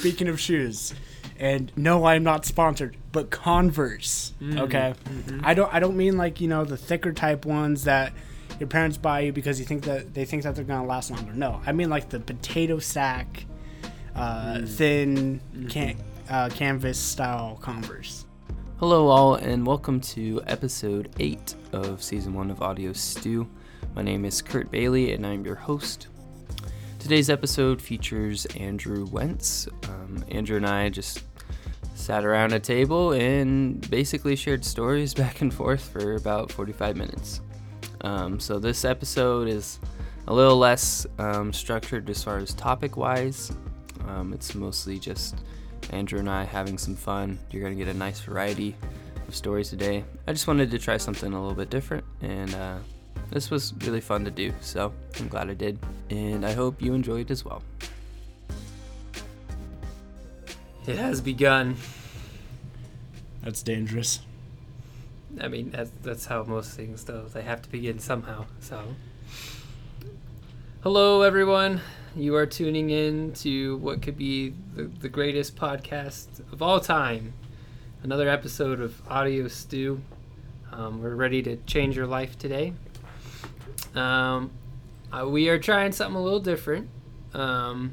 speaking of shoes, and no, I'm not sponsored, but Converse. Okay, I don't. I don't mean like you know the thicker type ones that your parents buy you because you think that they think that they're gonna last longer. No, I mean like the potato sack, uh, thin can, uh, canvas style Converse. Hello, all, and welcome to episode 8 of season 1 of Audio Stew. My name is Kurt Bailey, and I'm your host. Today's episode features Andrew Wentz. Um, Andrew and I just sat around a table and basically shared stories back and forth for about 45 minutes. Um, so, this episode is a little less um, structured as far as topic wise. Um, it's mostly just Andrew and I having some fun. You're going to get a nice variety of stories today. I just wanted to try something a little bit different, and uh, this was really fun to do, so I'm glad I did. And I hope you enjoyed as well. It has begun. That's dangerous. I mean, that's, that's how most things though. They have to begin somehow. So, hello everyone. You are tuning in to what could be the, the greatest podcast of all time. Another episode of Audio Stew. Um, we're ready to change your life today. Um, uh, we are trying something a little different. Um,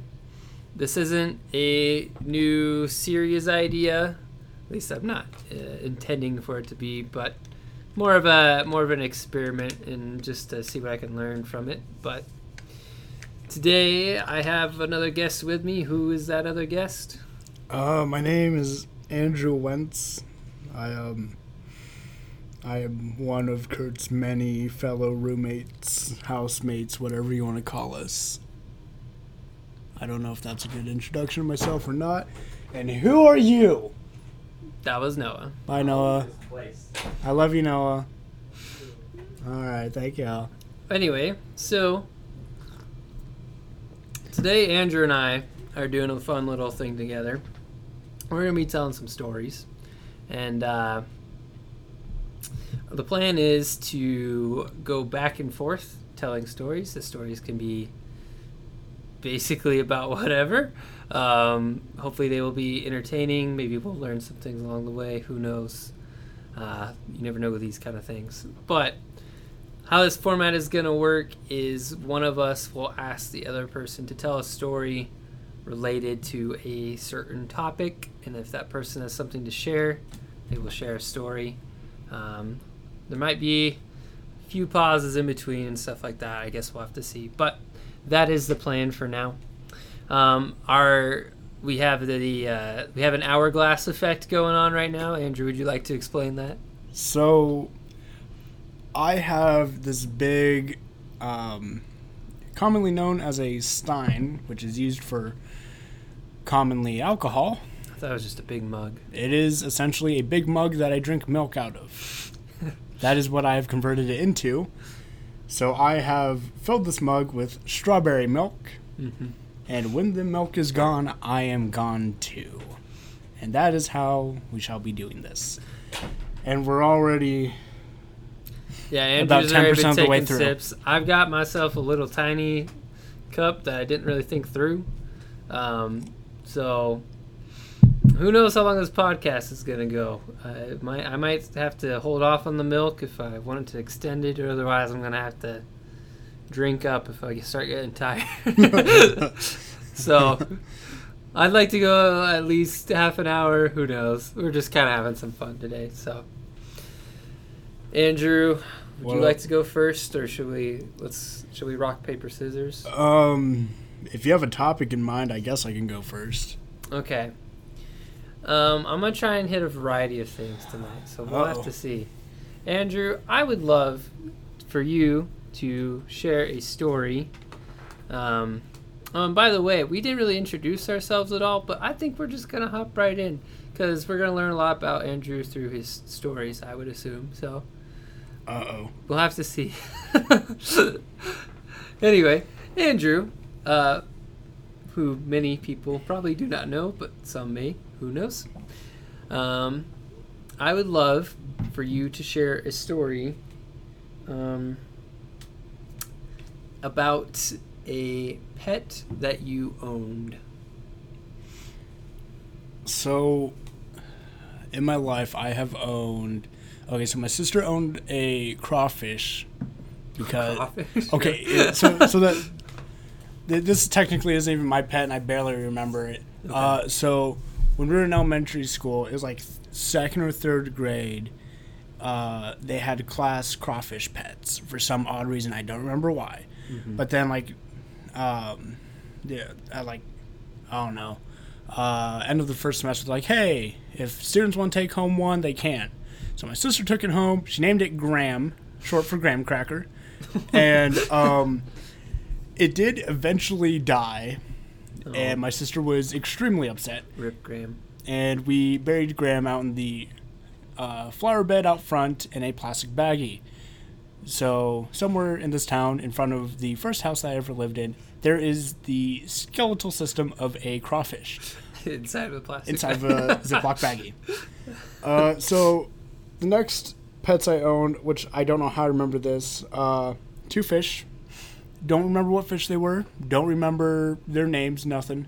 this isn't a new series idea. At least I'm not uh, intending for it to be, but more of a more of an experiment and just to see what I can learn from it. But today I have another guest with me. Who is that other guest? Uh, my name is Andrew Wentz. I um, I am one of Kurt's many fellow roommates, housemates, whatever you want to call us. I don't know if that's a good introduction of myself or not. And who are you? That was Noah. Bye, Noah. I love you, Noah. All right, thank y'all. Anyway, so today Andrew and I are doing a fun little thing together. We're gonna be telling some stories, and uh, the plan is to go back and forth telling stories. The stories can be basically about whatever. Um, hopefully, they will be entertaining. Maybe we'll learn some things along the way. Who knows? Uh, you never know with these kind of things. But how this format is going to work is one of us will ask the other person to tell a story related to a certain topic, and if that person has something to share, they will share a story. Um, there might be a few pauses in between and stuff like that. I guess we'll have to see. But that is the plan for now. Um, our we have the uh, we have an hourglass effect going on right now. Andrew, would you like to explain that? So, I have this big, um, commonly known as a stein, which is used for commonly alcohol. I thought it was just a big mug. It is essentially a big mug that I drink milk out of. That is what I have converted it into. So I have filled this mug with strawberry milk, Mm-hmm. and when the milk is gone, I am gone too. And that is how we shall be doing this. And we're already Yeah, About Andrew's already 10% been of the way taking through. sips. I've got myself a little tiny cup that I didn't really think through. Um, so who knows how long this podcast is gonna go? Uh, it might, I might have to hold off on the milk if I wanted to extend it, or otherwise I'm gonna have to drink up if I start getting tired. so I'd like to go at least half an hour. Who knows? We're just kind of having some fun today. So Andrew, would you like to go first, or should we? Let's should we rock paper scissors? um if you have a topic in mind, I guess I can go first. Okay. Um, I'm gonna try and hit a variety of things tonight, so we'll have Uh-oh. to see. Andrew, I would love for you to share a story. Um, um, by the way, we didn't really introduce ourselves at all, but I think we're just gonna hop right in because we're gonna learn a lot about Andrew through his stories. I would assume so. Uh oh. We'll have to see. anyway, Andrew, uh, who many people probably do not know, but some may. Who knows? Um, I would love for you to share a story um, about a pet that you owned. So, in my life, I have owned. Okay, so my sister owned a crawfish because. Crawfish? Okay, yeah, so so that this technically isn't even my pet, and I barely remember it. Uh, so when we were in elementary school, it was like second or third grade. Uh, they had class crawfish pets for some odd reason. I don't remember why. But then like, um, yeah, at like, I don't know. Uh, end of the first semester, like, hey, if students want to take home one, they can. So my sister took it home. She named it Graham, short for graham cracker, and um, it did eventually die. And my sister was extremely upset Rip Graham. and we buried Graham out in the uh, flower bed out front in a plastic baggie. So somewhere in this town, in front of the first house I ever lived in, there is the skeletal system of a crawfish Inside of a plastic. inside of a Ziploc baggie. Uh, so the next pets I owned, which I don't know how to remember this, uh, two fish. Don't remember what fish they were. Don't remember their names. Nothing.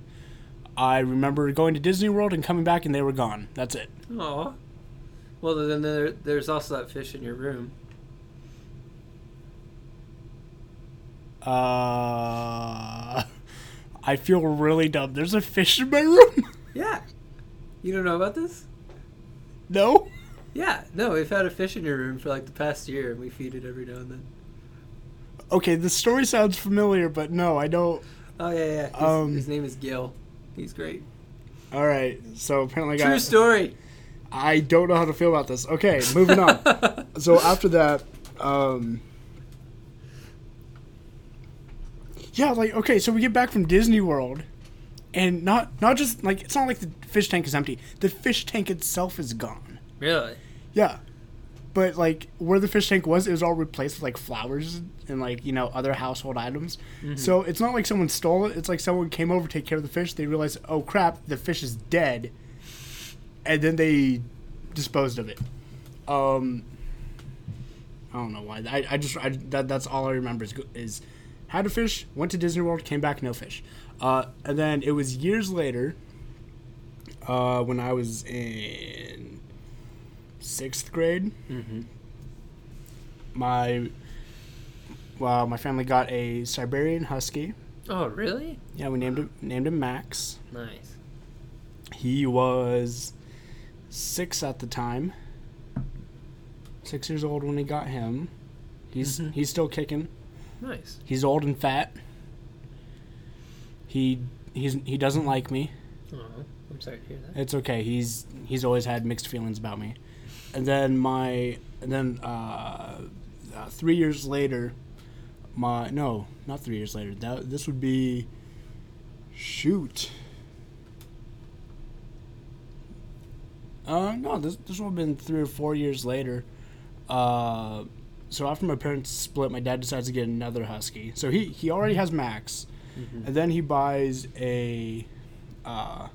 I remember going to Disney World and coming back, and they were gone. That's it. Aw. Well, then there, there's also that fish in your room. Uh, I feel really dumb. There's a fish in my room. Yeah. You don't know about this? no. Yeah. No, we've had a fish in your room for like the past year, and we feed it every now and then. Okay, the story sounds familiar, but no, I don't. Oh yeah, yeah. His, Um, his name is Gil. He's great. All right, so apparently, I True got. story. I don't know how to feel about this. Okay, moving on. so after that, um, yeah, like okay, so we get back from Disney World, and not not just like it's not like the fish tank is empty. The fish tank itself is gone. Really? Yeah, but like where the fish tank was, it was all replaced with like flowers and like you know other household items. So it's not like someone stole it. It's like someone came over to take care of the fish. They realized, oh crap, the fish is dead, and then they disposed of it. Um, I don't know why. I, I just I, that that's all I remember is, is had a fish, went to Disney World, came back no fish, uh, and then it was years later. Uh, when I was in sixth grade, Mm-hmm. my well, my family got a Siberian Husky. Oh, really? Yeah, we named him named him Max. Nice. He was six at the time. Six years old when we got him. He's Mhm. he's still kicking. Nice. He's old and fat. He he's he doesn't like me. Oh, I'm sorry to hear that. It's okay. He's he's always had mixed feelings about me. And then my and then uh, uh, three years later, my no, not three years later. That this would be shoot. Uh no, this this would have been three or four years later. Uh, so after my parents split, my dad decides to get another husky. So he he already has Max, Mhm. and then he buys a uh,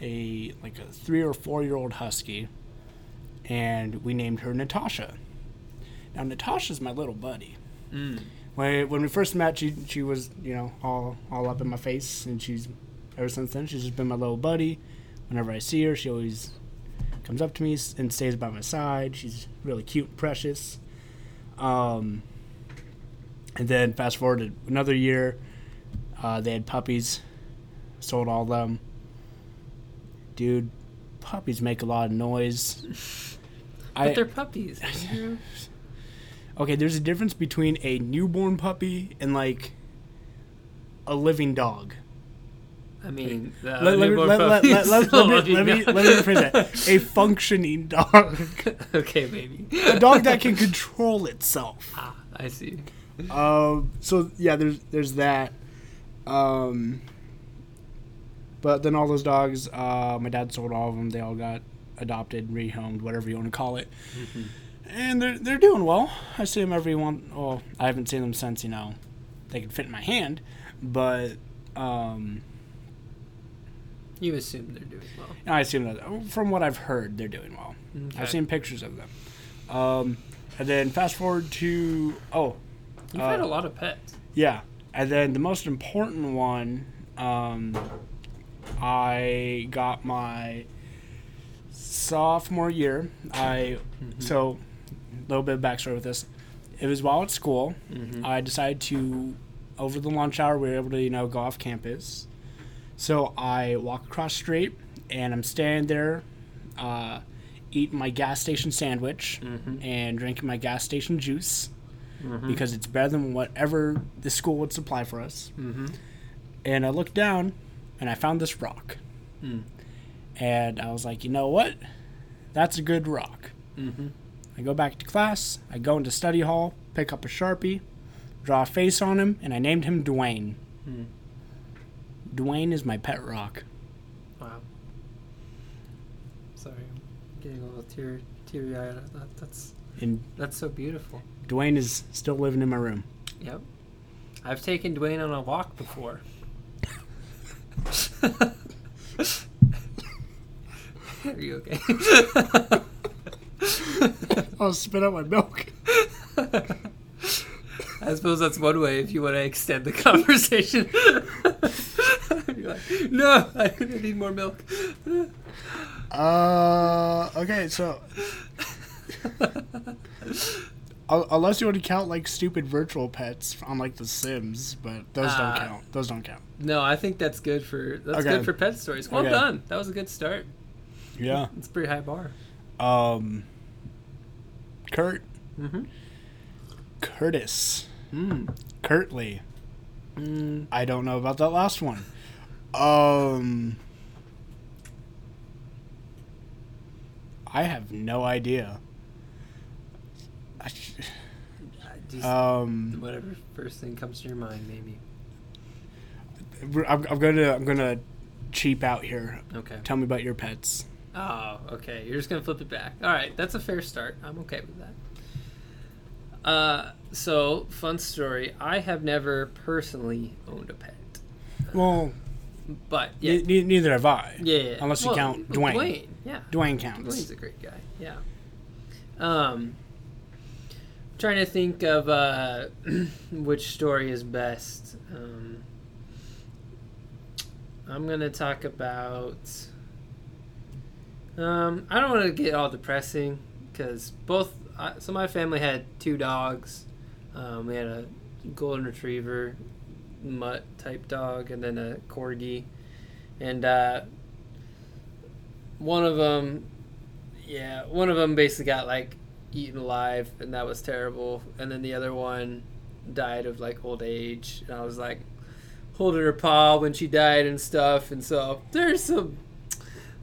a like a three or four year old husky, and we named her Natasha. Now Natasha's my little buddy. Mm. When when we first met, she she was you know all all up in my face, and she's ever since then she's just been my little buddy. Whenever I see her, she always comes up to me and stays by my side. She's really cute, and precious. Um, and then fast forward to another year, uh, they had puppies, sold all of them. Dude, puppies make a lot of noise. But they're puppies. Okay, there's a difference between a newborn puppy and like a living dog. I mean, Let, let, me, let, let, let, let, still let me, let, me, let me rephrase that. A functioning dog. okay, baby. a dog that can control itself. Ah, I see. Um, so yeah, there's there's that. Um, but then all those dogs, uh, my dad sold all of them. They all got adopted, rehomed, whatever you want to call it. And they're they're doing well. I see them every one. Well, I haven't seen them since you know they could fit in my hand, but um, You assume they're doing well. I assume that from what I've heard, they're doing well. Okay. I've seen pictures of them. Um, and then fast forward to oh You've uh, had a lot of pets. Yeah, and then the most important one, um, I got my sophomore year, I so a little bit of backstory with this. It was while at school. Mhm. I decided to over the lunch hour we were able to you know go off campus. So I walk across the street and I'm standing there, uh, eating my gas station sandwich Mhm. and drinking my gas station juice Mhm. because it's better than whatever the school would supply for us. Mhm. And I looked down and I found this rock. Mm. And I was like, you know what? That's a good rock. Mhm. I go back to class, I go into study hall, pick up a Sharpie, draw a face on him, and I named him Dwayne. Hmm. Dwayne is my pet rock. Wow. Sorry, I'm getting a little tear teary eyed. That, that's And that's so beautiful. Dwayne is still living in my room. Yep. I've taken Dwayne on a walk before. Are you okay? I'll spit out my milk. I suppose that's one way if you want to extend the conversation. Like, no, I need more milk. Uh, okay, so unless you want to count like stupid virtual pets on like The Sims, but those Uh, don't count. Those don't count. no, I think that's good for that's Okay. good for pet stories. Well Okay. done. That was a good start. Yeah. It's a pretty high bar. Um. Kurt. Mm-hmm. Curtis. Mm. Curtly. Mm. I don't know about that last one. Um. I have no idea. I Just Um, whatever first thing comes to your mind, maybe. I'm, I'm gonna I'm gonna cheap out here. Okay. Tell me about your pets. Oh, okay. You're just gonna flip it back. All right, that's a fair start. I'm okay with that. Uh, so fun story. I have never personally owned a pet, Well, but yeah, ne- ne- neither have I. yeah, yeah. unless you Well, count Dwayne. Dwayne, yeah. Dwayne counts. Dwayne's a great guy. Yeah. Um, trying to think of uh, which story is best. Um, I'm gonna talk about. Um, I don't want to get all depressing because both. Uh, so my family had two dogs. Um, we had a golden retriever, mutt type dog, and then a corgi, and uh, one of them yeah, one of them basically got like eaten alive, and that was terrible. And then the other one died of like old age, and I was like holding her paw when she died and stuff. And so there's some,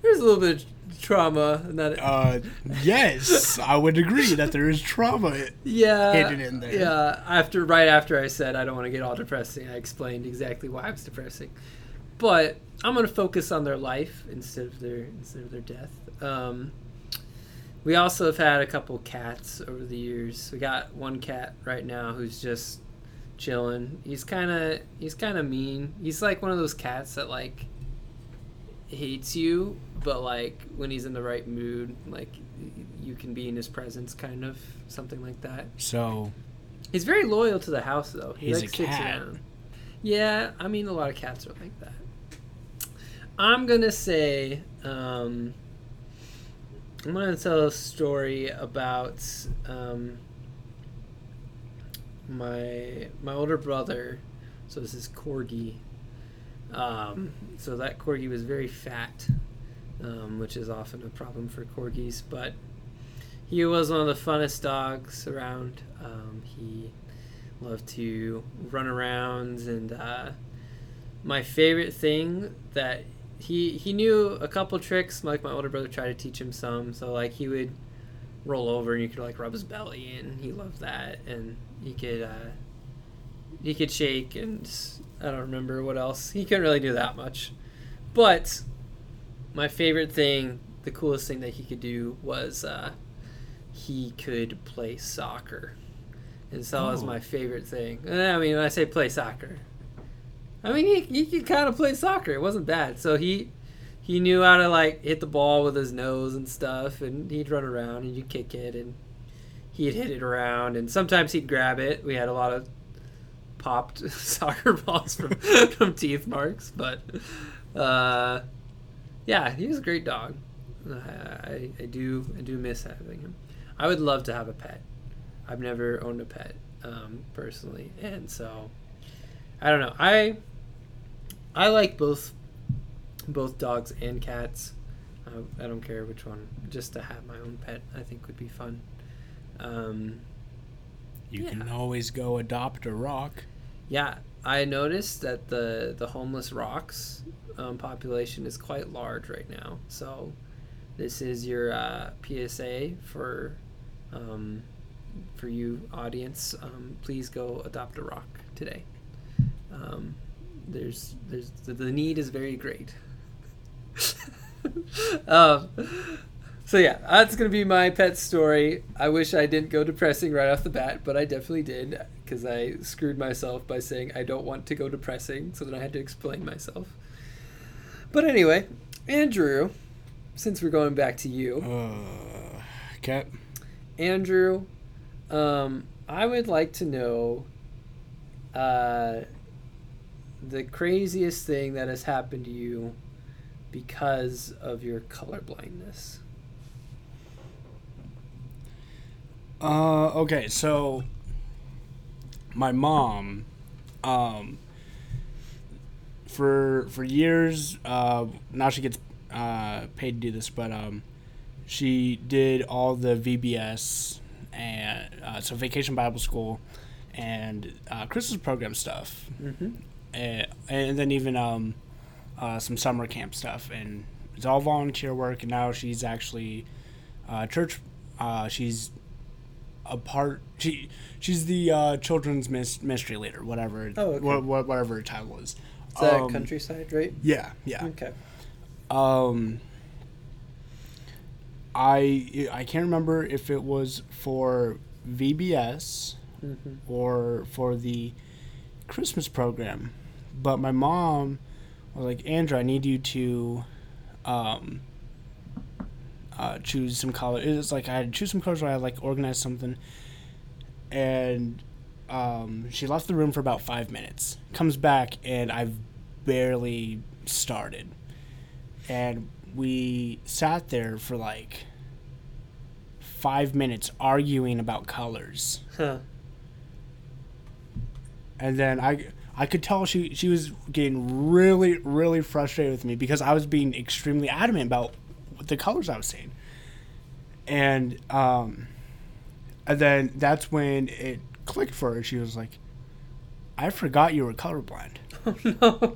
there's a little bit trauma, and that Uh, yes, I would agree that there is trauma. yeah, hidden in there. Yeah, after right after I said I don't want to get all depressing, I explained exactly why I was depressing. But I'm gonna focus on their life instead of their instead of their death. Um, we also have had a couple cats over the years. We got one cat right now who's just chilling. He's kind of he's kind of mean. He's like one of those cats that like hates you, but like when he's in the right mood, like you can be in his presence, kind of something like that. So He's very loyal to the house, though. He He's like a cat. around. Yeah, I mean a lot of cats are like that. I'm gonna say um, I'm gonna tell a story about um, my my older brother. So this is corgi. Um, so that corgi was very fat, um, which is often a problem for corgis. But he was one of the funnest dogs around. Um, he loved to run around, and uh, my favorite thing that he he knew a couple tricks. Like my older brother tried to teach him some. So like he would roll over and you could like rub his belly, and he loved that. And he could uh, he could shake, and I don't remember what else. He couldn't really do that much, but my favorite thing, the coolest thing that he could do was uh, he could play soccer. And so that was Oh. my favorite thing. I mean, when I say play soccer, I mean he, he could kind of play soccer. It wasn't bad. So he he knew how to like hit the ball with his nose and stuff, and he'd run around and you'd kick it, and he'd hit it around, and sometimes he'd grab it. We had a lot of popped soccer balls from from teeth marks, but uh, yeah, he was a great dog. I, I do I do miss having him. I would love to have a pet. I've never owned a pet um, personally, and so I don't know. I I like both both dogs and cats. Uh, I don't care which one. Just to have my own pet, I think would be fun. Um, You Yeah. can always go adopt a rock. Yeah, I noticed that the the homeless rocks um, population is quite large right now. So this is your uh, PSA for um, for you audience. Um, please go adopt a rock today. Um, there's there's the, the need is very great. so yeah, that's gonna be my pet story. I wish I didn't go depressing right off the bat, but I definitely did because I screwed myself by saying I don't want to go depressing, so then I had to explain myself. But anyway, Andrew, since we're going back to you, Uh, okay. Andrew, um, I would like to know uh, the craziest thing that has happened to you because of your color Uh, okay, so my mom, um, for for years, uh, now she gets uh, paid to do this, but um, she did all the VBS and uh, so Vacation Bible School and uh, Christmas program stuff, Mm-hmm. and, and then even um, uh, some summer camp stuff, and it's all volunteer work. And now she's actually uh, church. Uh, she's a part. She she's the uh, children's mis- ministry leader, whatever. Oh, okay. wha- wha- whatever her title is. That Um, countryside, right? Yeah, yeah. Okay. Um, I I can't remember if it was for VBS Mm-hmm. or for the Christmas program, but my mom was like, Andrew, I need you to um, uh, choose some color. It was like I had to choose some colors, or I had like organize something, and um, she left the room for about five minutes. Comes back, and I've barely started, and we sat there for like five minutes arguing about colors Huh. and then I I could tell she she was getting really really frustrated with me because I was being extremely adamant about the colors I was seeing, and um, and then that's when it clicked for her. She was like, "I forgot you were colorblind." Oh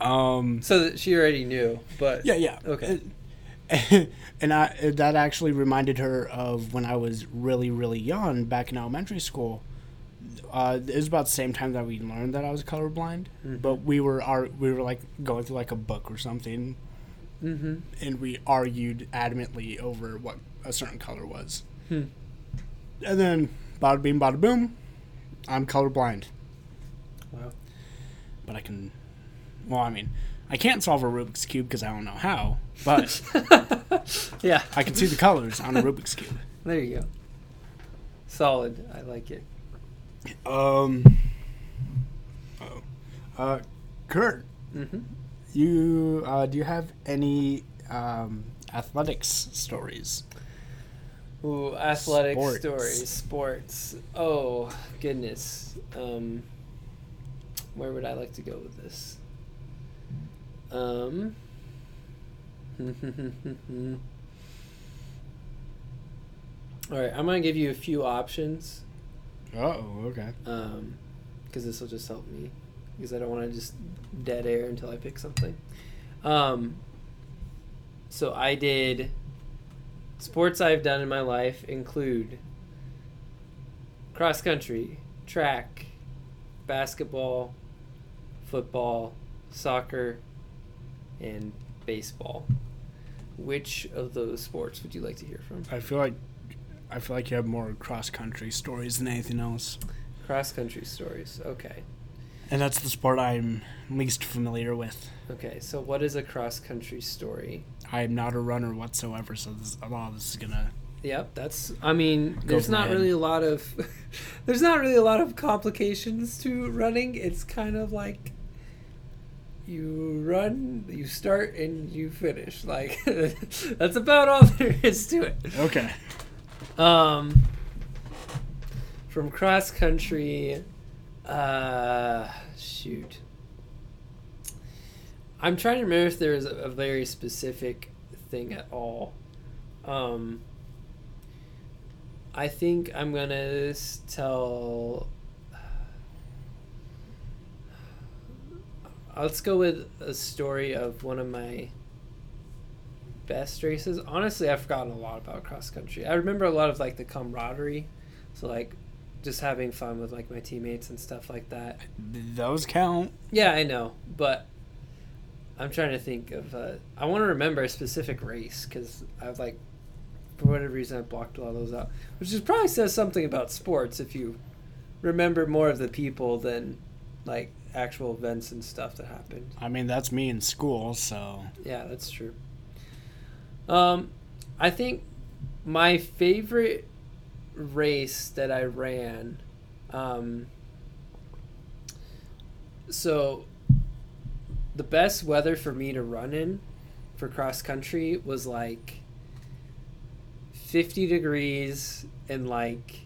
no. Um, So that she already knew, but yeah, yeah, Okay. and I that actually reminded her of when I was really really young back in elementary school. Uh, it was about the same time that we learned that I was colorblind, Mhm. but we were ar- we were like going through like a book or something, Mm-hmm. and we argued adamantly over what a certain color was. Hmm. And then, bada bing, bada boom, I'm colorblind. Wow. But I can, well, I mean, I can't solve a Rubik's cube because I don't know how, but yeah. I can see the colors on a Rubik's cube. There you go. Solid. I like it. Um. Oh. Uh, Kurt, Mm-hmm. You uh, do you have any um, athletics stories? Ooh, athletic Sports. stories, sports. Oh goodness. Um, where would I like to go with this? Um. All right, I'm gonna give you a few options, Oh, okay. um, because this will just help me, because I don't want to just dead air until I pick something. Um. So I did. Sports I've done in my life include cross country, track, basketball, football, soccer, and baseball. Which of those sports would you like to hear from? I feel like I feel like you have more cross country stories than anything else, Cross country stories. Okay. And that's the sport I'm least familiar with. Okay, so what is a cross country story? I am not a runner whatsoever, so this, a lot of this is gonna. Yep, that's I mean, there's not really a lot of there's not really a lot of complications to running. It's kind of like you run, you start, and you finish. Like that's about all there is to it. Okay. Um, from cross country, uh, shoot. I'm trying to remember if there was a, very specific thing at all. Um, I think I'm gonna tell. Let's go with a story of one of my best races. Honestly, I've forgotten a lot about cross country. I remember a lot of like the camaraderie, so like just having fun with like my teammates and stuff like that. Those count. Yeah, I know, but I'm trying to think of. Uh, I want to remember a specific race because I've like, for whatever reason, I blocked a lot of those out, which just probably says something about sports if you remember more of the people than like actual events and stuff that happened. I mean, that's me in school, so. Yeah, that's true. Um, I think my favorite race that I ran. Um, so the best weather for me to run in for cross country was like 50 degrees and like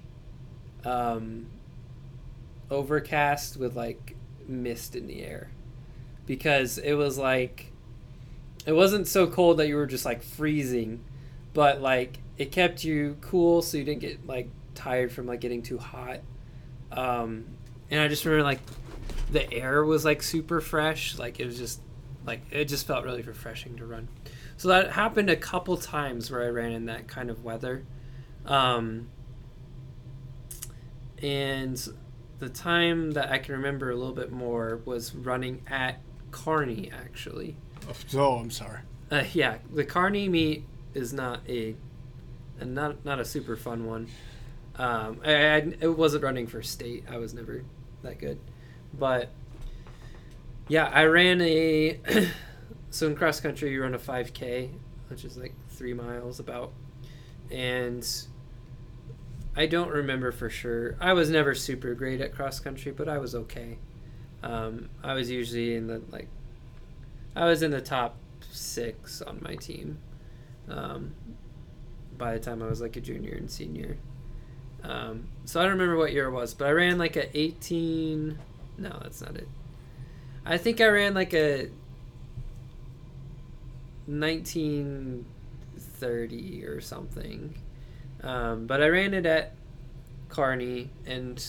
um, overcast with like mist in the air because it was like it wasn't so cold that you were just like freezing but like it kept you cool so you didn't get like tired from like getting too hot. Um and i just remember like the air was like super fresh. Like it was just like it just felt really refreshing to run. So that happened a couple times where i ran in that kind of weather. Um and the time that i can remember a little bit more was running at Kearney actually. Oh, I'm sorry. uh, yeah, the Kearney meet is not a, a not not a super fun one. Um, I, I it wasn't running for state. I was never that good, but yeah, I ran a. so in cross country, you run a five k, which is like three miles about, and I don't remember for sure. I was never super great at cross country, but I was okay. Um, I was usually in the like I was in the top six on my team um, by the time I was like a junior and senior. Um, so I don't remember what year it was, but I ran like a 18. No, that's not it. I think I ran like a 1930 or something. Um, but I ran it at Kearney and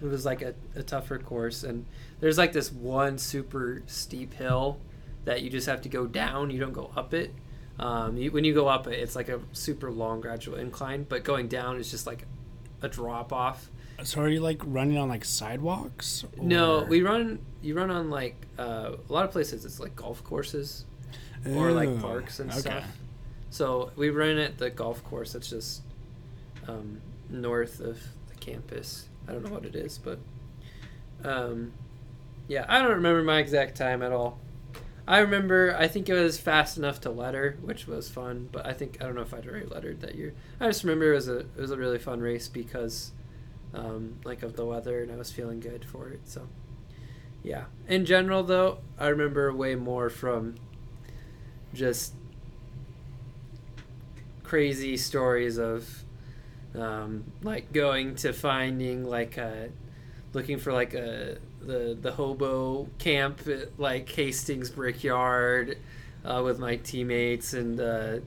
it was like a, a tougher course and there's like this one super steep hill that you just have to go down you don't go up it um, you, when you go up it's like a super long gradual incline but going down is just like a drop off So are you like running on like sidewalks? no we run you run on like uh, a lot of places it's like golf courses or like parks and okay. stuff so we run at the golf course that's just um, north of the campus i don't know what it is but um, yeah i don't remember my exact time at all i remember i think it was fast enough to letter which was fun but i think i don't know if i'd already lettered that year. I just remember it was a it was a really fun race because um, like of the weather and i was feeling good for it so yeah. In general though i remember way more from just crazy stories of um, like going to finding like a looking for like a the the hobo camp at like Hastings Brickyard uh, with my teammates and uh,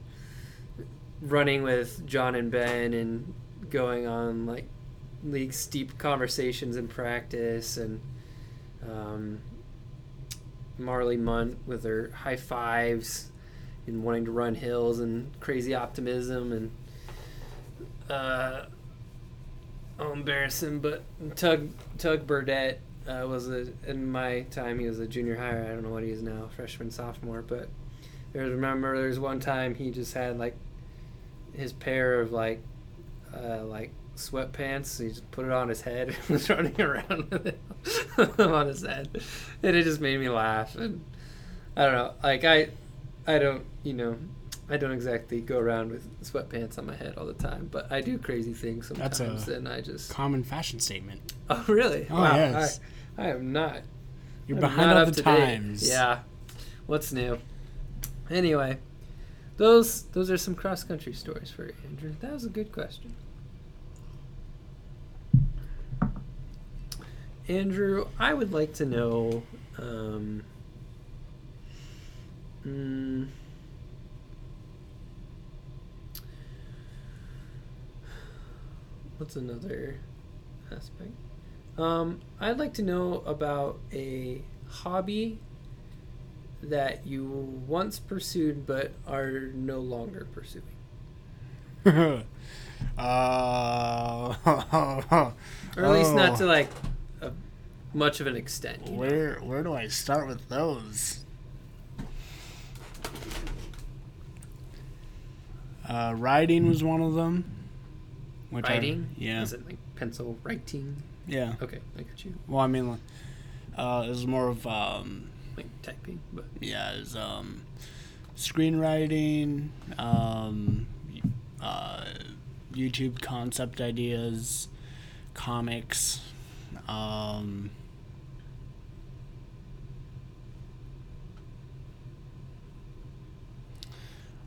running with John and Ben and going on like league steep conversations in practice and um, Marley Munt with her high fives and wanting to run hills and crazy optimism and uh, oh, embarrassing. But Tug Tug Burdett uh, was a in my time he was a junior higher. I don't know what he is now, freshman sophomore. But there's remember there's one time he just had like his pair of like uh, like sweatpants. He just put it on his head and was running around with it on his head, and it just made me laugh. And I don't know, like I, I don't, you know, I don't exactly go around with sweatpants on my head all the time, but I do crazy things That's sometimes, a- and I just. Common fashion statement. Oh really? Oh, yes. I, I am not. You're I'm behind all the to date. times. Yeah. What's new? Anyway, those those are some cross country stories for you, Andrew. That was a good question. Andrew, I would like to know. Um, mm, what's another aspect? Um, I'd like to know about a hobby that you once pursued but are no longer pursuing. uh, Or at least not Oh. to like a, much of an extent. you know? Where where do I start with those? Uh, writing was one of them. Which I- Writing? yeah. Is it like pencil writing? Yeah. Okay, I got you. Well, I mean, like, uh, it was more of um, Like typing, but yeah, it was um, screenwriting, um, uh, YouTube concept ideas, comics, um,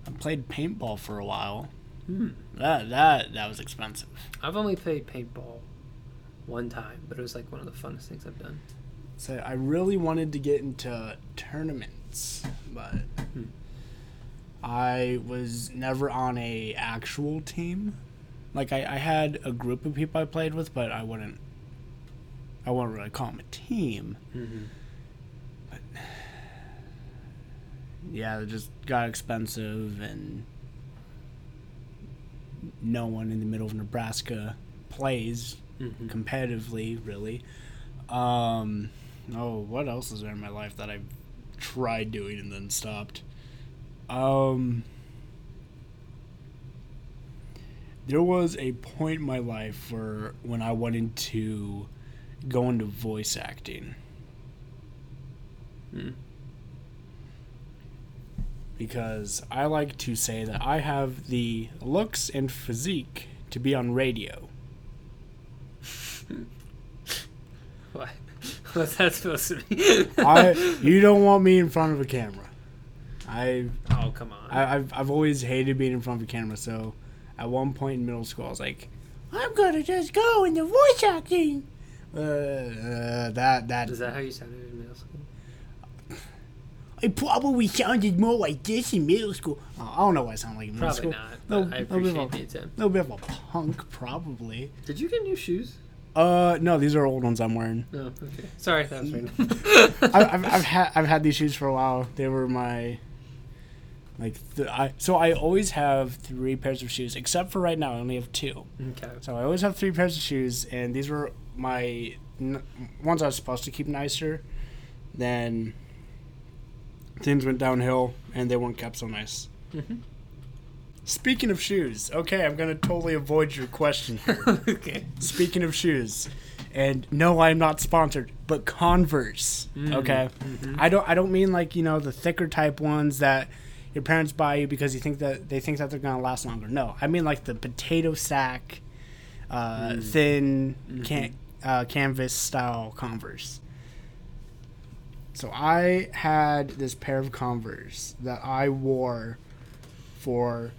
I played paintball for a while. Hmm. That that that was expensive. I've only played paintball one time, but it was like one of the funnest things I've done. So I really wanted to get into tournaments, but Hmm. I was never on a actual team. Like I, I had a group of people I played with, but I wouldn't. I wouldn't really call them a team. Mm-hmm. Yeah, it just got expensive, and no one in the middle of Nebraska plays Mm-hmm. competitively, really. Um, oh, what else is there in my life that I've tried doing and then stopped? Um, there was a point in my life where when I wanted to go into voice acting Mm. Because I like to say that I have the looks and physique to be on radio. What? What's that supposed to be? I you don't want me in front of a camera. I, oh come on. I I've I've always hated being in front of a camera. So at one point in middle school, I was like, I'm gonna just go into voice acting. Uh, uh, that that Is that how you sounded in middle school? I probably sounded more like this in middle school. Uh, I don't know what I sound like in middle Probably school. not. No, But I appreciate don't. the attempt. A little bit of a punk, probably. Did you get new shoes? Uh, no, these are old ones I'm wearing. No. Okay. Sorry, that was random. I, I've, I've had I've had these shoes for a while. They were my like th- I so I always have three pairs of shoes except for right now I only have two. okay. So I always have three pairs of shoes, and these were my n- ones I was supposed to keep nicer. Then things went downhill, and they weren't kept so nice. Mhm. Speaking of shoes, okay, I'm gonna totally avoid your question here. okay. Speaking of shoes, and no, I'm not sponsored, but Converse. Okay, I don't. I don't mean like you know the thicker type ones that your parents buy you because you think that they think that they're gonna last longer. No, I mean like the potato sack, uh, thin can, uh, canvas style Converse. So I had this pair of Converse that I wore for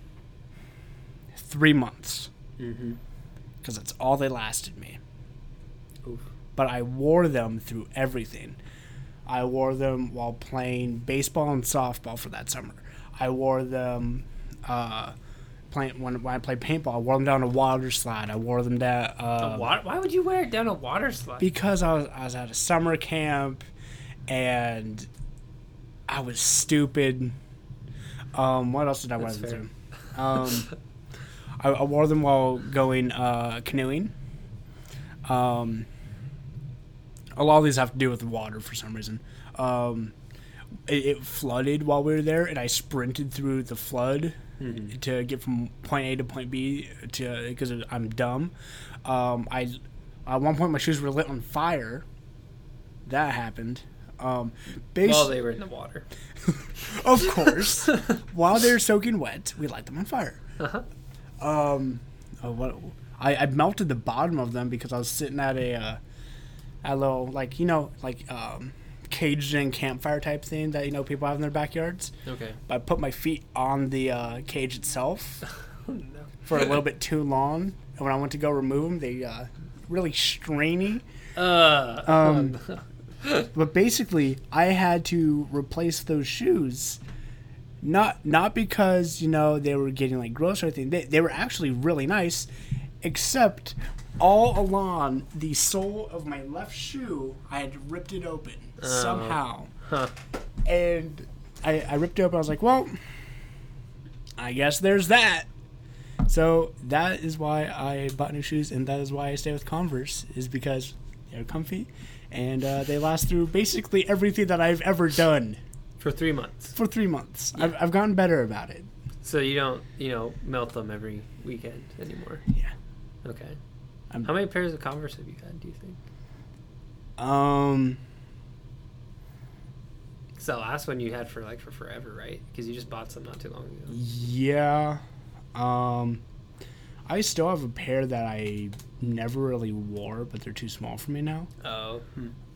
three months Mm-hmm. because that's all they lasted me. Oof. But I wore them through everything. I wore them while playing baseball and softball for that summer. I wore them uh, playing when, when I played paintball. I wore them down a water slide. I wore them down uh, water, why would you wear it down a water slide? because I was I was at a summer camp and I was stupid. Um, what else did I wear That's them through? Um, I, I wore them while going uh, canoeing. Um, a lot of these have to do with water for some reason. Um, it, it flooded while we were there, and I sprinted through the flood Mhm. to get from point A to point B to because I'm dumb. Um, I at one point my shoes were lit on fire. That happened. Um, bas- While they were in the water. of course, while they're soaking wet, we light them on fire. Uh-huh. Um, oh, what? I, I melted the bottom of them because I was sitting at a, uh, at a little like you know like um, caged in campfire type thing that you know people have in their backyards. Okay. But I put my feet on the uh, cage itself Oh, no. for a little bit too long, and when I went to go remove them, they uh, really strainy. Uh, Um, oh. But basically, I had to replace those shoes. Not not because you know they were getting like gross or anything. They they were actually really nice, except all along the sole of my left shoe, I had ripped it open oh. somehow, Huh. and I I ripped it open. I was like, well, I guess there's that. So that is why I bought new shoes, and that is why I stay with Converse, is because they're comfy, and uh, they last through basically everything that I've ever done For three months. for three months. I've, I've gotten better about it. So you don't, you know, melt them every weekend anymore. Yeah. Okay. I'm- How many pairs of Converse have you had? Do you think? Um, It's that last one you had for like for forever, right? Because you just bought some not too long ago. yeah. Um, I still have a pair that I never really wore, but they're too small for me now. Oh.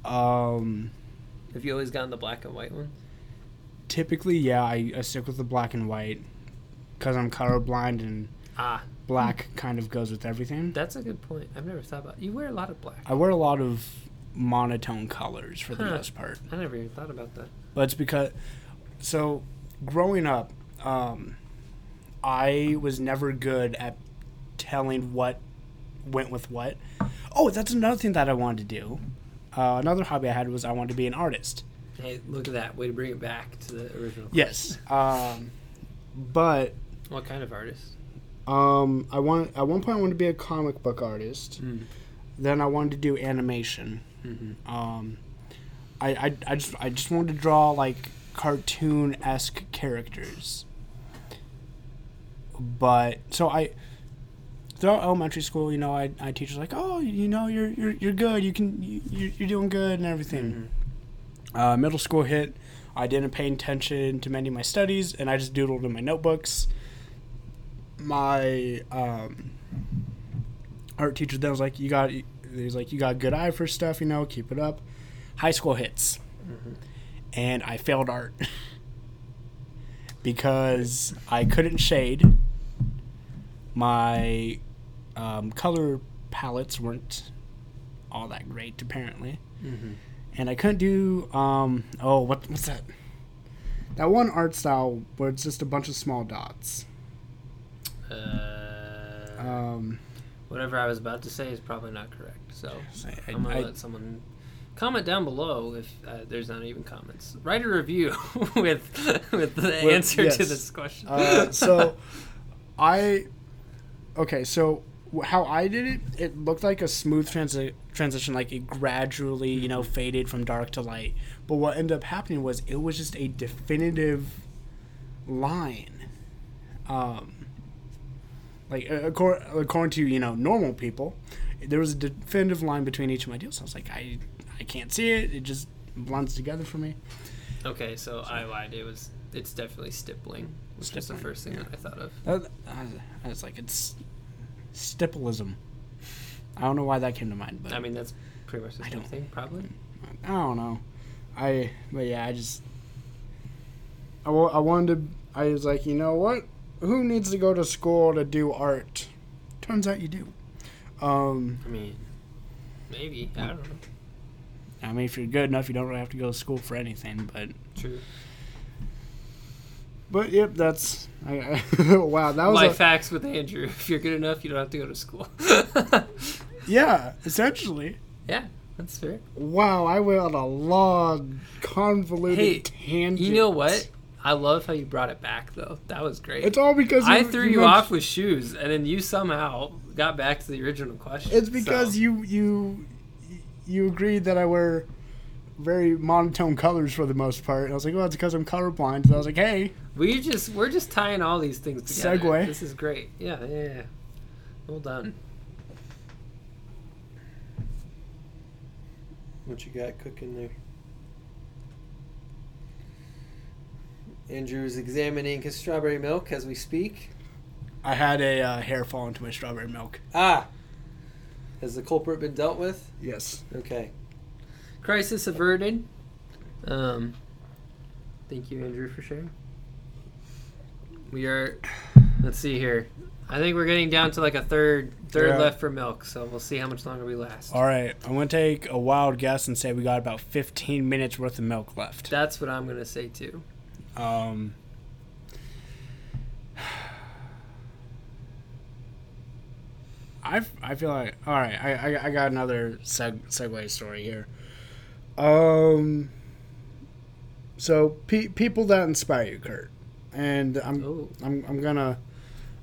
Um, Have you always gotten the black and white one? typically, yeah, I, I stick with the black and white because I'm colorblind and Ah, black kind of goes with everything. that's a good point. I've never thought about. You wear a lot of black. I wear a lot of monotone colors for the Huh. most part. I never even thought about that. But it's because, so growing up, um, I was never good at telling what went with what. Oh, that's another thing that I wanted to do. Uh, another hobby I had was I wanted to be an artist. Hey, look at that! Way to bring it back to the original. Yes. Um, but What kind of artist? um, I want at one point I wanted to be a comic book artist. Mm. Then I wanted to do animation. Mm-hmm. Um, I, I, I just I just wanted to draw like cartoon esque characters. But so I throughout elementary school, you know, I, I teachers like, oh, you know, you're you're, you're good. You can you, you're, doing good and everything. Uh, middle school hit. I didn't pay attention to many of my studies, and I just doodled in my notebooks. My um, art teacher then was like, "You got," he's like, "You got a good eye for stuff, you know. Keep it up." High school hits, Mhm. and I failed art because I couldn't shade. My um, color palettes weren't all that great, apparently Mm-hmm. and I couldn't do um oh what what's that? That one art style where it's just a bunch of small dots. Uh, Um, whatever I was about to say is probably not correct. So I, I'm gonna let someone comment down below if uh, there's not even comments. Write a review with with the With- answer yes. to this question. uh, so I okay so how I did it it looked like a smooth transi- transition like it gradually you know faded from dark to light but what ended up happening was it was just a definitive line um like according, according to you know normal people there was a definitive line between each of my deals i was like i i can't see it it just blends together for me okay, so I lied. It was it's definitely stippling, which is the first thing yeah. that I thought of. I was like, it's stippleism. I don't know why that came to mind, but I mean, that's pretty much the same thing, probably. I don't know. I, but yeah, I just, I, I wanted to, I was like, you know what? Who needs to go to school to do art? Turns out you do. Um, I mean, maybe I don't know. I mean, if you're good enough, you don't really have to go to school for anything, but, True. But yep, that's, I, I wow, that was Life a, facts with Andrew. If you're good enough, you don't have to go to school. yeah, essentially. yeah, that's fair. Wow, I went on a long, convoluted Hey, tangent. You know what? I love how you brought it back, though. That was great. It's all because I you, threw you, mentioned- off with shoes, and then you somehow got back to the original question. It's because so. you you you agreed that I wear very monotone colors for the most part. And I was like, well, it's because I'm colorblind. So I was like, hey, we just we're just tying all these things together. Segue. This is great. Yeah, yeah, yeah. Well done. What you got cooking there? Andrew is examining his strawberry milk as we speak. I had a uh, hair fall into my strawberry milk. Ah, has the culprit been dealt with? Yes. Okay. Crisis averted. Um, thank you, Andrew, for sharing. We are. Let's see here. I think we're getting down to like a third third Yeah. left for milk, so we'll see how much longer we last. All right, I'm gonna take a wild guess and say we got about 15 minutes worth of milk left. That's what I'm gonna say too. Um, I I feel like all right. I I, I got another seg, segue story here. Um. So pe- people that inspire you, Kurt, and I'm Oh, I'm I'm gonna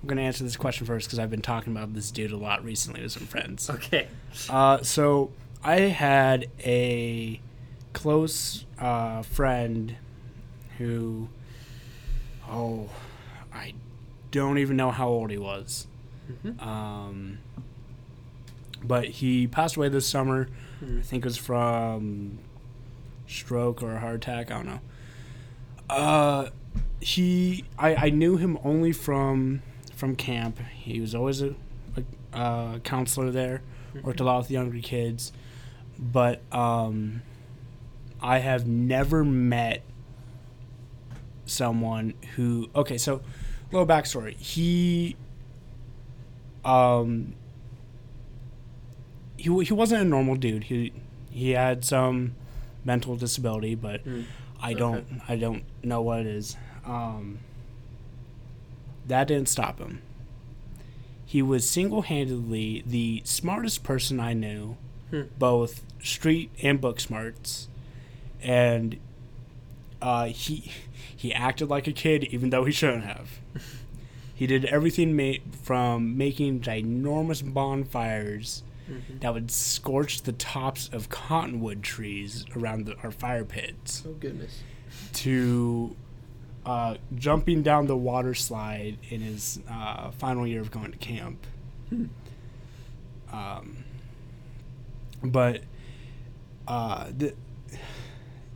I'm gonna answer this question first because I've been talking about this dude a lot recently with some friends. okay. Uh, so I had a close uh, friend who, oh, I don't even know how old he was. Mhm. Um, but he passed away this summer. Hmm. I think it was from stroke or a heart attack. I don't know. Uh, he, I, I knew him only from from camp. He was always a, a uh, counselor there. Worked a lot with younger kids, but um, I have never met someone who. Okay, so little backstory. He um he he wasn't a normal dude. He he had some mental disability, but Mm. I don't I don't know what it is. Um that didn't stop him. He was single-handedly the smartest person I knew, Hmm. both street and book smarts. And uh, he he acted like a kid even though he shouldn't have. He did everything ma- from making ginormous bonfires Mhm. that would scorch the tops of cottonwood trees around the, our fire pits Oh goodness. to uh, jumping down the water slide in his uh, final year of going to camp. Hmm. Um, but uh, the,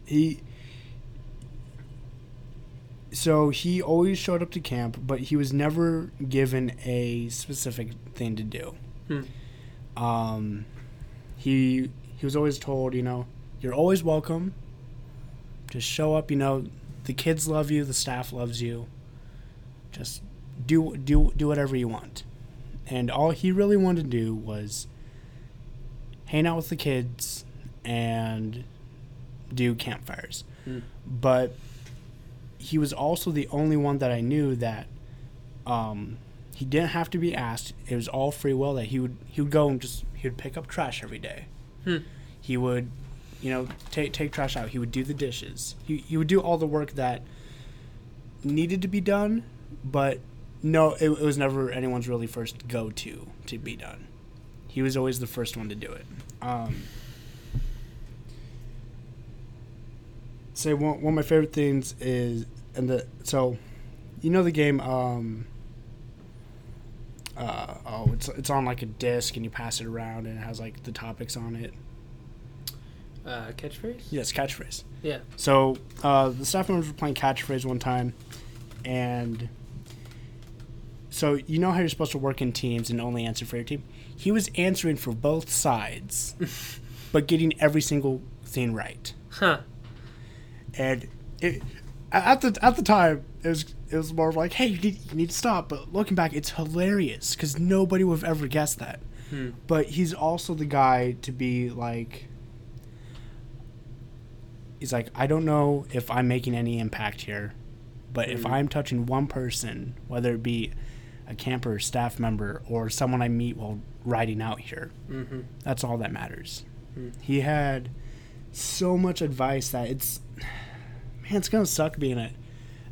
he so he always showed up to camp, but he was never given a specific thing to do. Hmm. Um, he he was always told, you know, you're always welcome. Just show up, you know, the kids love you, the staff loves you. Just do do do whatever you want. And all he really wanted to do was hang out with the kids and do campfires. Hmm. But he was also the only one that I knew that um, he didn't have to be asked. It was all free will that he would he would go and just he would pick up trash every day. Hmm. He would, you know, take take trash out. He would do the dishes. He he would do all the work that needed to be done, but no, it, it was never anyone's really first go to to be done. He was always the first one to do it. Um, say one, one of my favorite things is and the so you know the game um uh, oh it's it's on like a disc and you pass it around and it has like the topics on it Uh, catchphrase. yes catchphrase Yeah. so uh, the staff members were playing catchphrase one time and so you know how you're supposed to work in teams and only answer for your team he was answering for both sides but getting every single thing right Huh. and it at the at the time it was it was more of like hey you need, you need to stop but looking back it's hilarious because nobody would have ever guessed that Hmm. but he's also the guy to be like he's like i don't know if i'm making any impact here but if Mhm. i'm touching one person whether it be a camper staff member or someone i meet while riding out here Mm-hmm. that's all that matters. Hmm. He had so much advice that it's man, it's gonna suck being at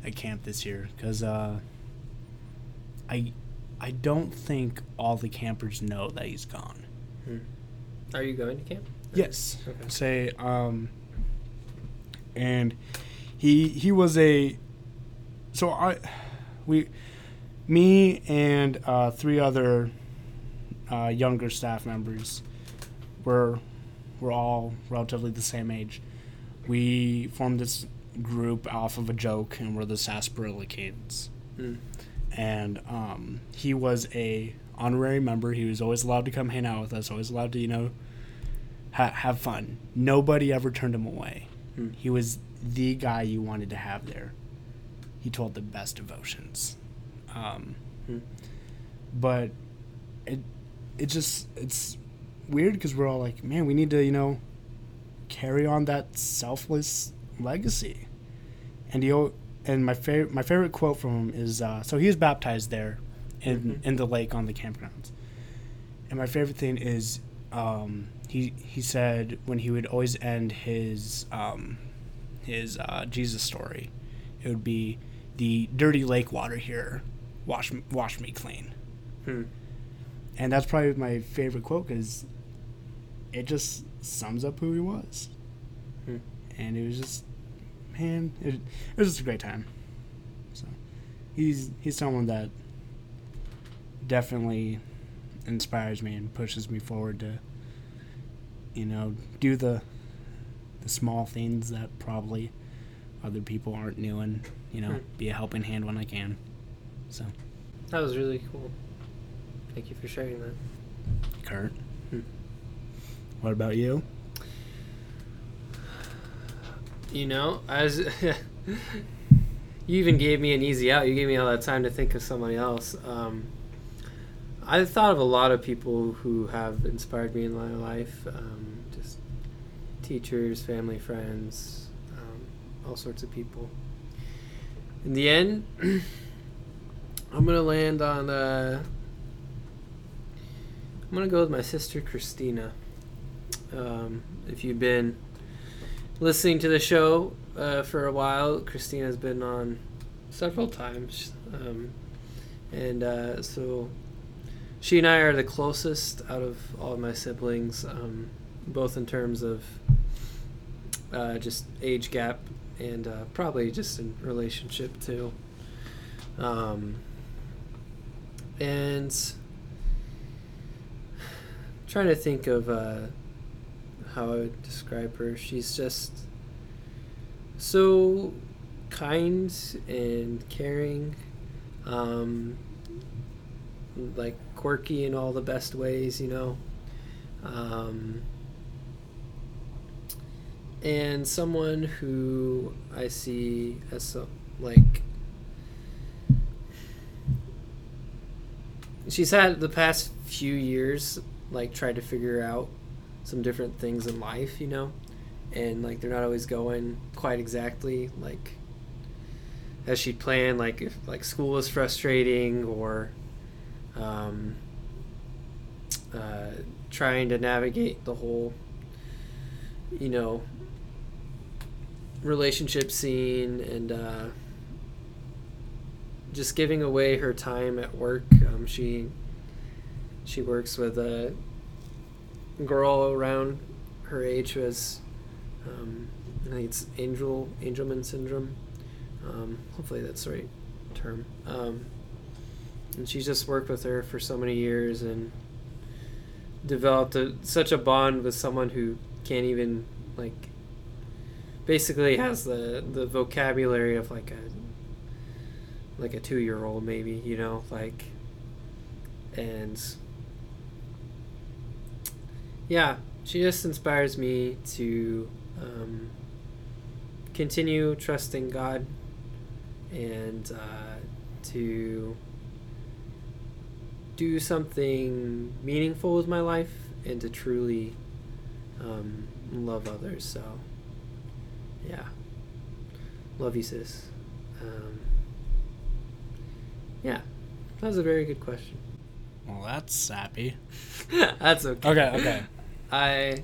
at camp this year because uh, I I don't think all the campers know that he's gone. Are you going to camp? Yes, Okay. say um, and he he was a so I we me and uh, three other uh, younger staff members were were all relatively the same age. We formed this group off of a joke, and we're the Sarsaparilla Kids. Hmm. And um, he was a honorary member. He was always allowed to come hang out with us. Always allowed to, you know, ha- have fun. Nobody ever turned him away. Hmm. He was the guy you wanted to have there. He told the best devotions. Um, Hmm. But it it just it's weird because we're all like, man, we need to you know carry on that selfless legacy. And he and my favorite my favorite quote from him is uh, so he was baptized there in Mhm. in the lake on the campgrounds. And my favorite thing is um, he he said when he would always end his um, his uh, Jesus story, it would be the dirty lake water here, wash wash me clean. Hmm. And that's probably my favorite quote because it just sums up who he was. Hmm. And it was just, man, it, it was just a great time. So he's he's someone that definitely inspires me and pushes me forward to, you know, do the the small things that probably other people aren't doing. You know, Hmm. be a helping hand when I can. So, That was really cool. Thank you for sharing that. Kurt, Hmm. what about you? You know, as you even gave me an easy out. You gave me all that time to think of somebody else. Um, I thought of a lot of people who have inspired me in my life. Um, just teachers, family, friends, um, all sorts of people. In the end, I'm gonna land on. Uh, I'm gonna go with my sister Christina. Um, if you've been listening to the show uh, for a while. Christina's been on several times, um, and uh, so she and I are the closest out of all of my siblings, um, both in terms of uh, just age gap and uh, probably just in relationship too. Um, and trying to think of. Uh, how I would describe her. She's just so kind and caring, um, like quirky in all the best ways, you know. Um, and someone who I see as so, like she's had the past few years like tried to figure out some different things in life, you know, and like they're not always going quite exactly like as she'd planned. Like if like school was frustrating or um, uh, trying to navigate the whole, you know, relationship scene and uh, just giving away her time at work. Um, she she works with a girl around her age who has um, I think it's angel angelman syndrome. Um, hopefully that's the right term. And she's just worked with her for so many years and developed a, such a bond with someone who can't even like basically has the the vocabulary of like a like a two year old maybe you know like and yeah she just inspires me to um, continue trusting god and uh, to do something meaningful with my life and to truly um, love others so yeah love you sis um, yeah that was a very good question Well, that's sappy. that's okay Okay, okay. i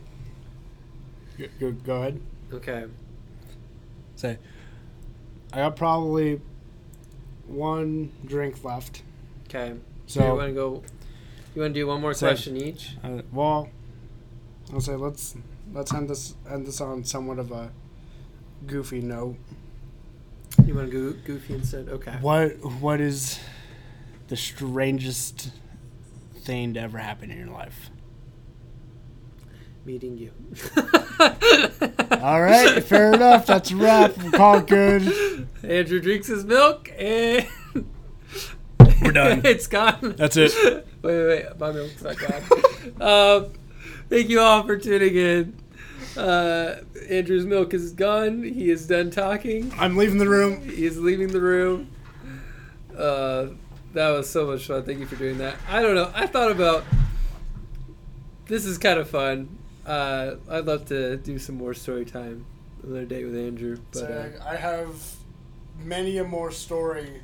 Go, go, go ahead. okay Say, I got probably one drink left. okay So, you want to go you want to do one more question each uh, well, I'll say let's let's end this end this on somewhat of a goofy note. you want to go goofy instead okay What what is the strangest thing to ever happen in your life? meeting you All right, fair enough. That's a wrap. We'll call it good. Andrew drinks his milk and We're done. it's gone. That's it. Wait, wait, wait. My milk's not gone. um, thank you all for tuning in. Uh, Andrew's milk is gone. He is done talking. I'm leaving the room. He is leaving the room. Uh, that was so much fun. Thank you for doing that. I don't know. I thought about this is kind of fun. Uh, I'd love to do some more story time another day with Andrew. But uh, I have many a more story.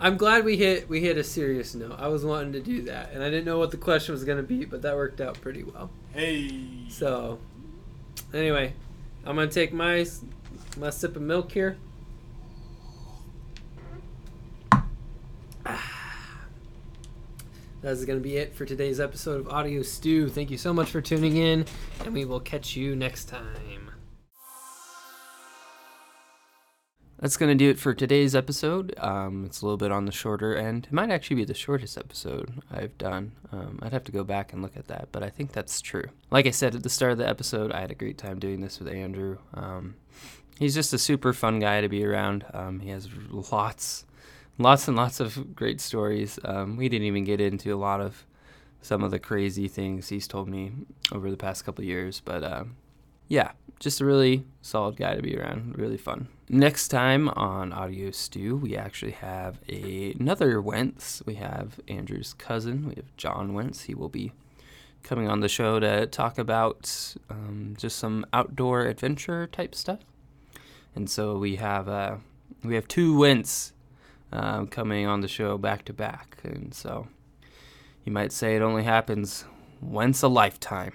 I'm glad we hit we hit a serious note. I was wanting to do that, and I didn't know what the question was going to be, but that worked out pretty well. Hey. So, anyway, I'm gonna take my my sip of milk here. That's going to be it for today's episode of Audio Stew. Thank you so much for tuning in, and we will catch you next time. That's going to do it for today's episode. Um, it's a little bit on the shorter end. It might actually be the shortest episode I've done. Um, I'd have to go back and look at that, but I think that's true. Like I said at the start of the episode, I had a great time doing this with Andrew. Um, he's just a super fun guy to be around. Um, he has lots, lots and lots of great stories. Um, we didn't even get into a lot of some of the crazy things he's told me over the past couple years, but uh, yeah, just a really solid guy to be around. Really fun. Next time on Audio Stew, we actually have a, another Wentz. We have Andrew's cousin. We have John Wentz. He will be coming on the show to talk about um, just some outdoor adventure type stuff. And so we have uh, we have two Wentz uh, coming on the show back to back, and so you might say it only happens once a lifetime.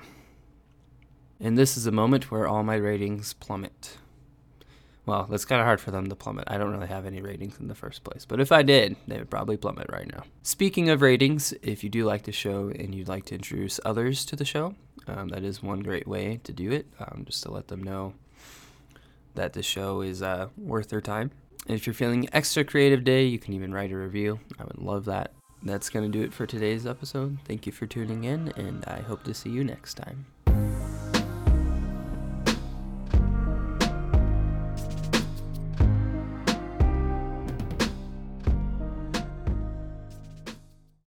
And this is a moment where all my ratings plummet. Well, that's kind of hard for them to plummet. I don't really have any ratings in the first place. But if I did, they would probably plummet right now. Speaking of ratings, if you do like the show and you'd like to introduce others to the show, um, that is one great way to do it, um, just to let them know that the show is uh, worth their time. And if you're feeling extra creative day, you can even write a review. I would love that. That's going to do it for today's episode. Thank you for tuning in, and I hope to see you next time.